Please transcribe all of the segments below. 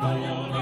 Amen.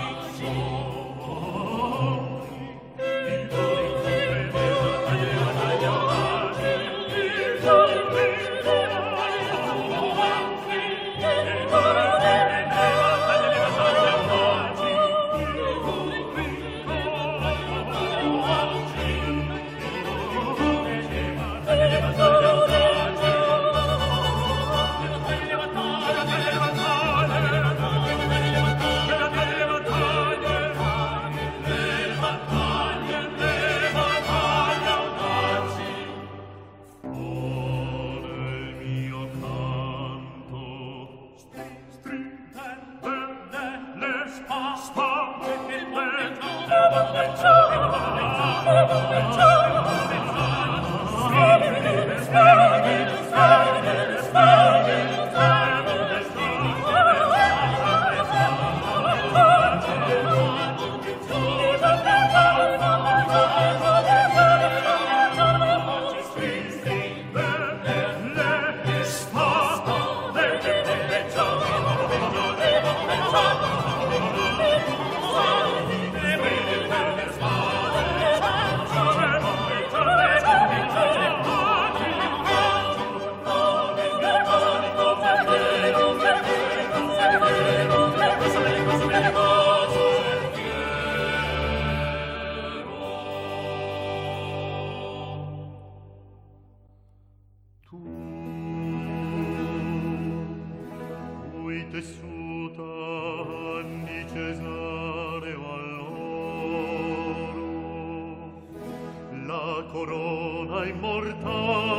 corona immortale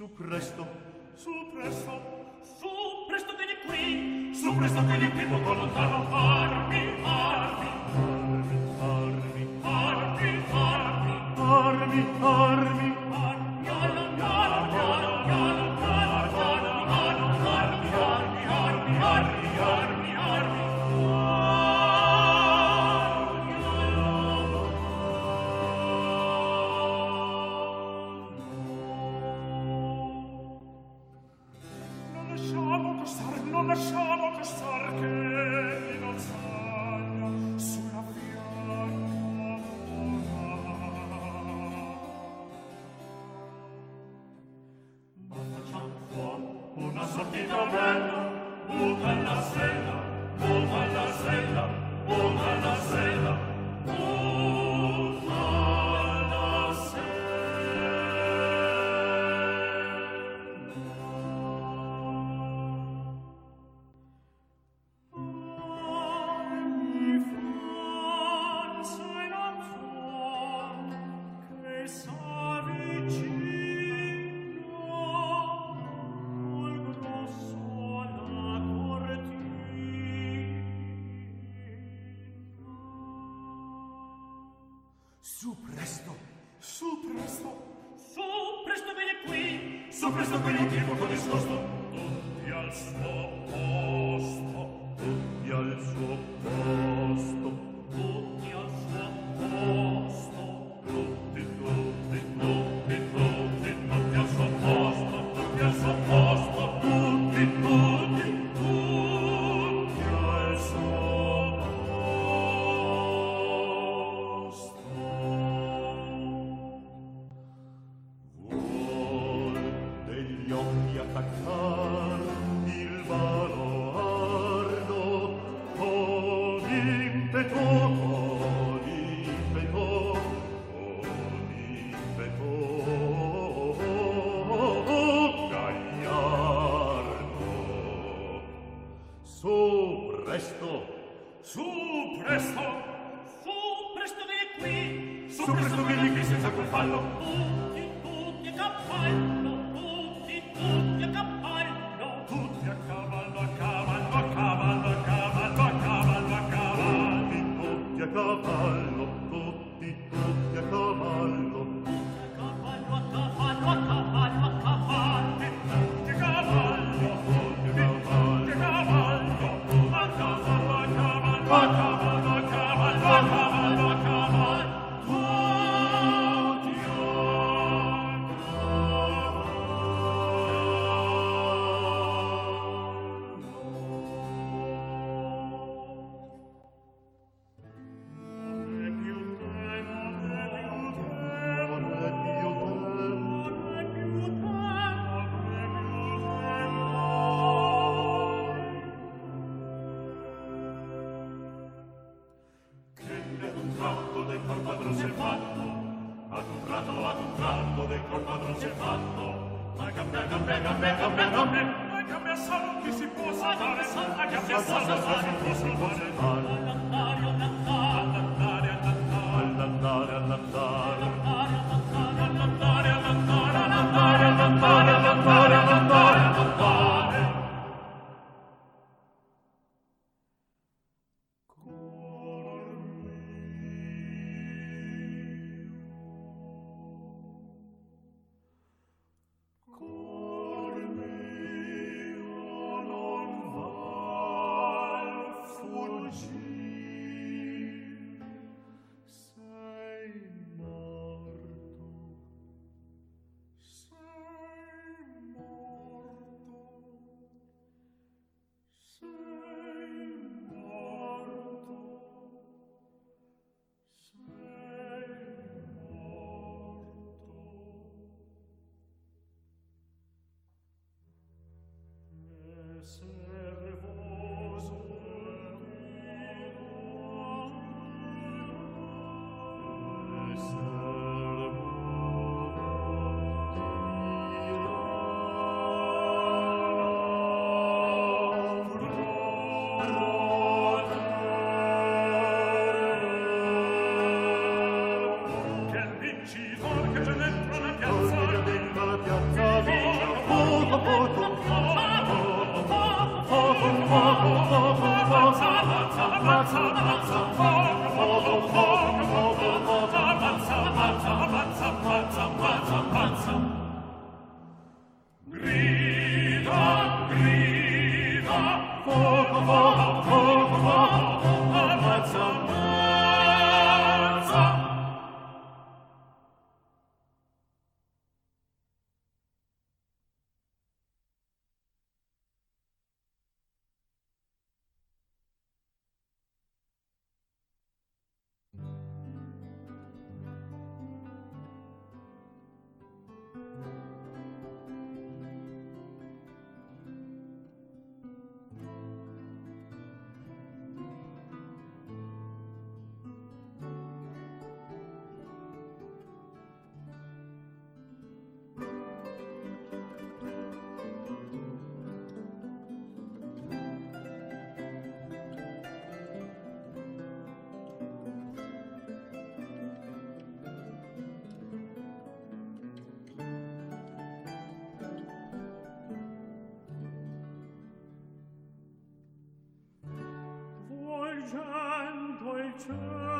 Su presto, su presto, su presto vieni qui, su presto vieni qui, poco lontano fai. command. su presto che gli senza col fallo. Tutti, tutti cappelli. canto il cielo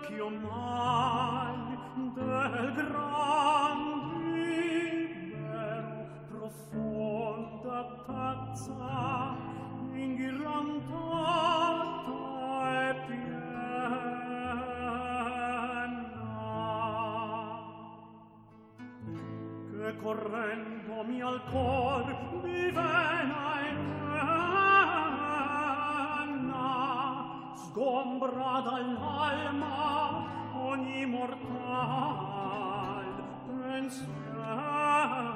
vecchio mal del gran libero profonda pazza inghirantata e piena. Che correndomi al cor mi vena e sgombra dall'alma ogni mortal pensiero.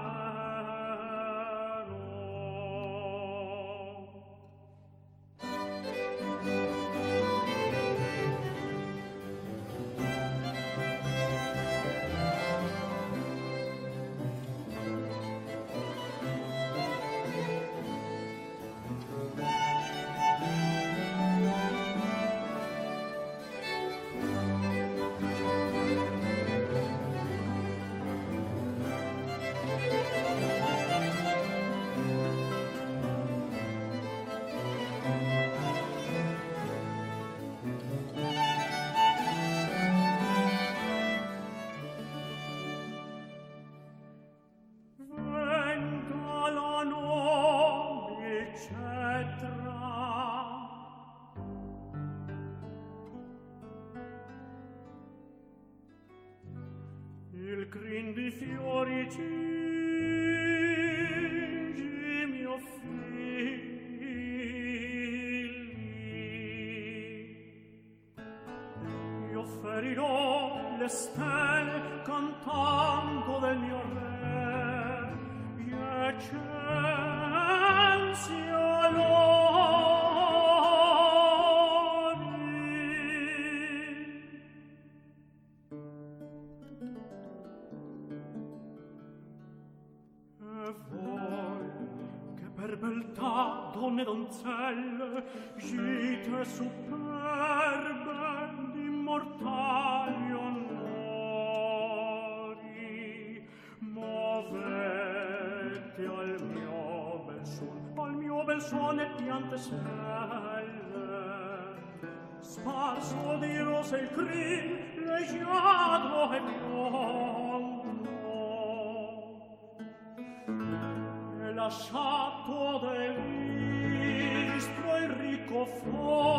ferirò le stelle cantando del mio re. E cenzio l'ori che per beltà donne donzelle gite su le piante snelle sparso di rose il crin leggiadro e biondo e lasciato del listro il ricco fuoco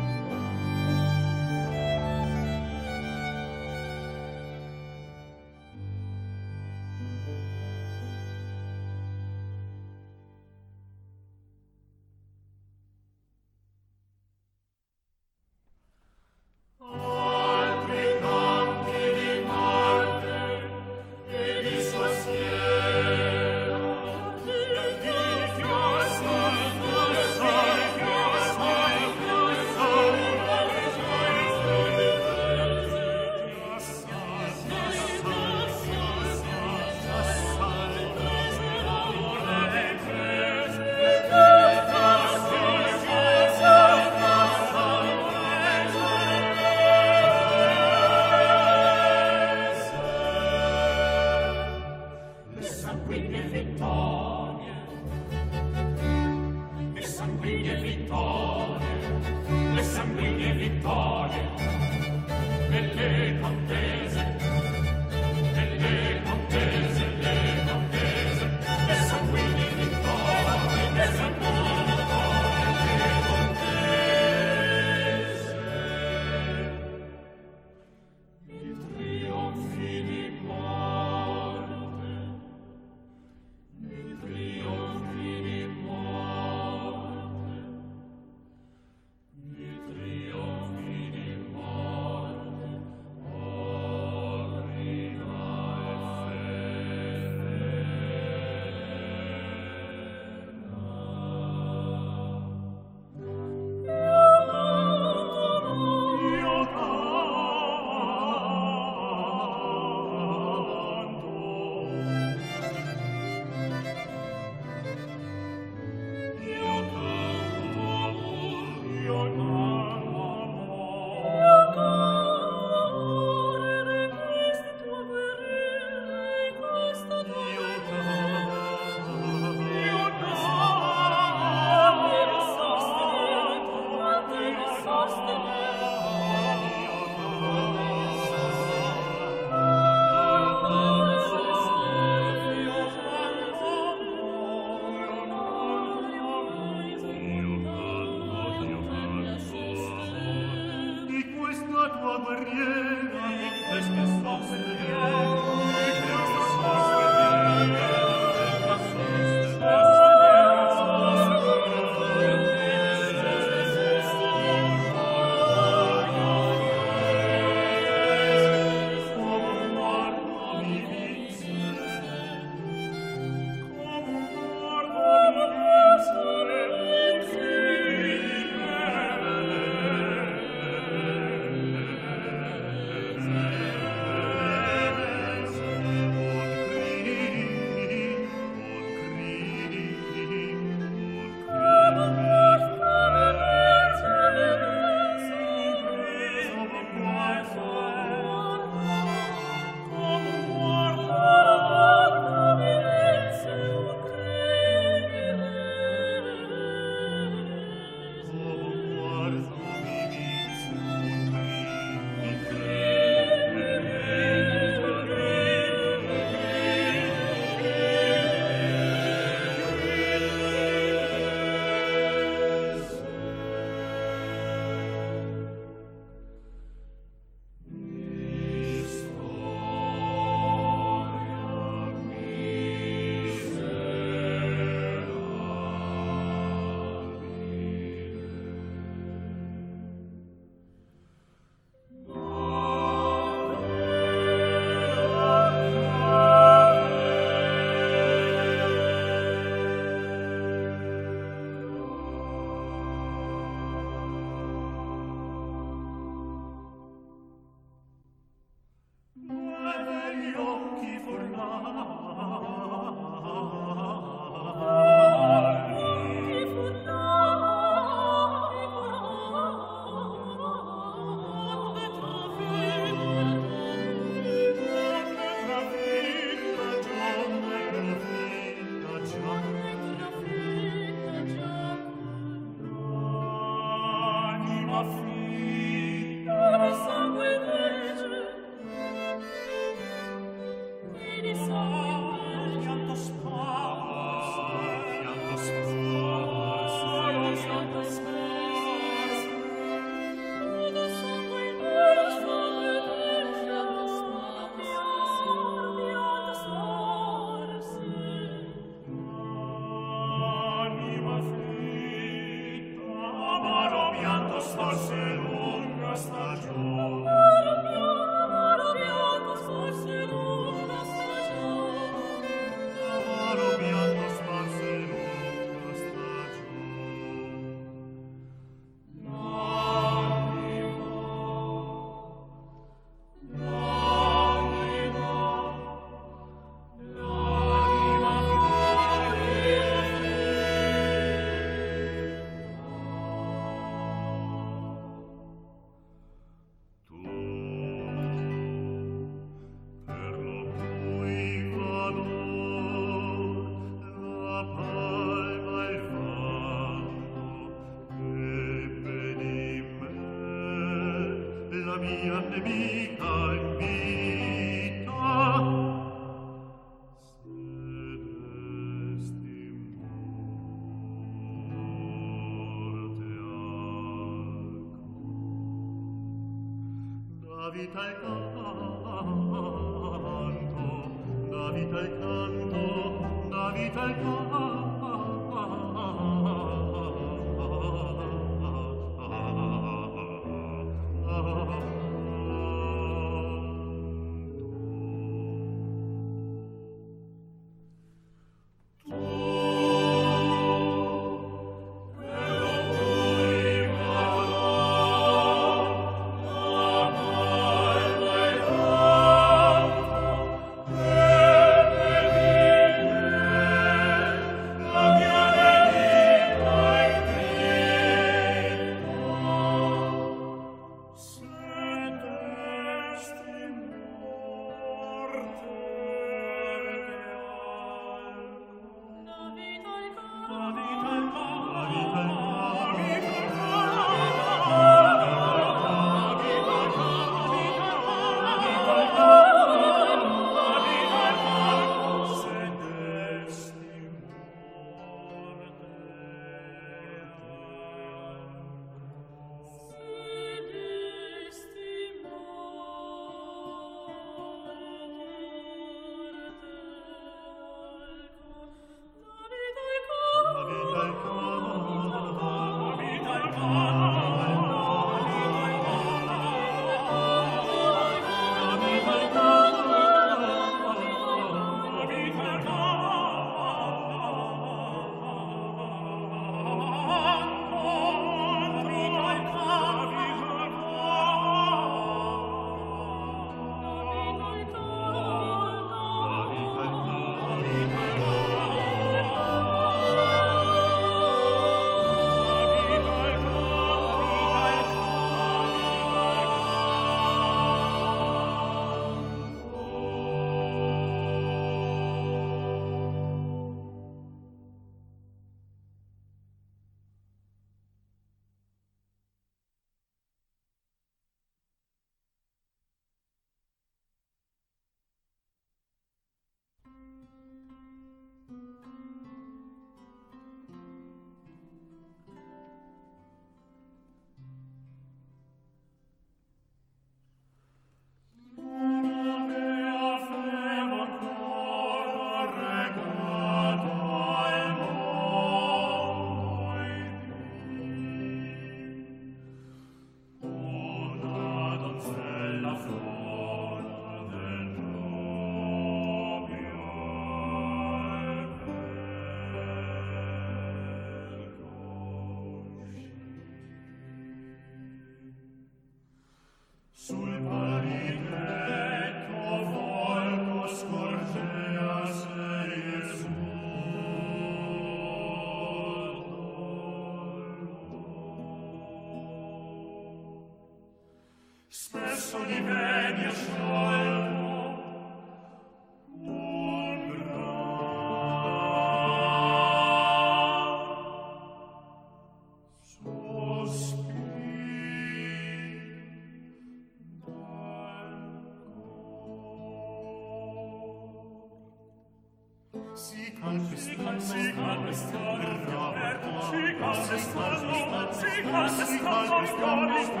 God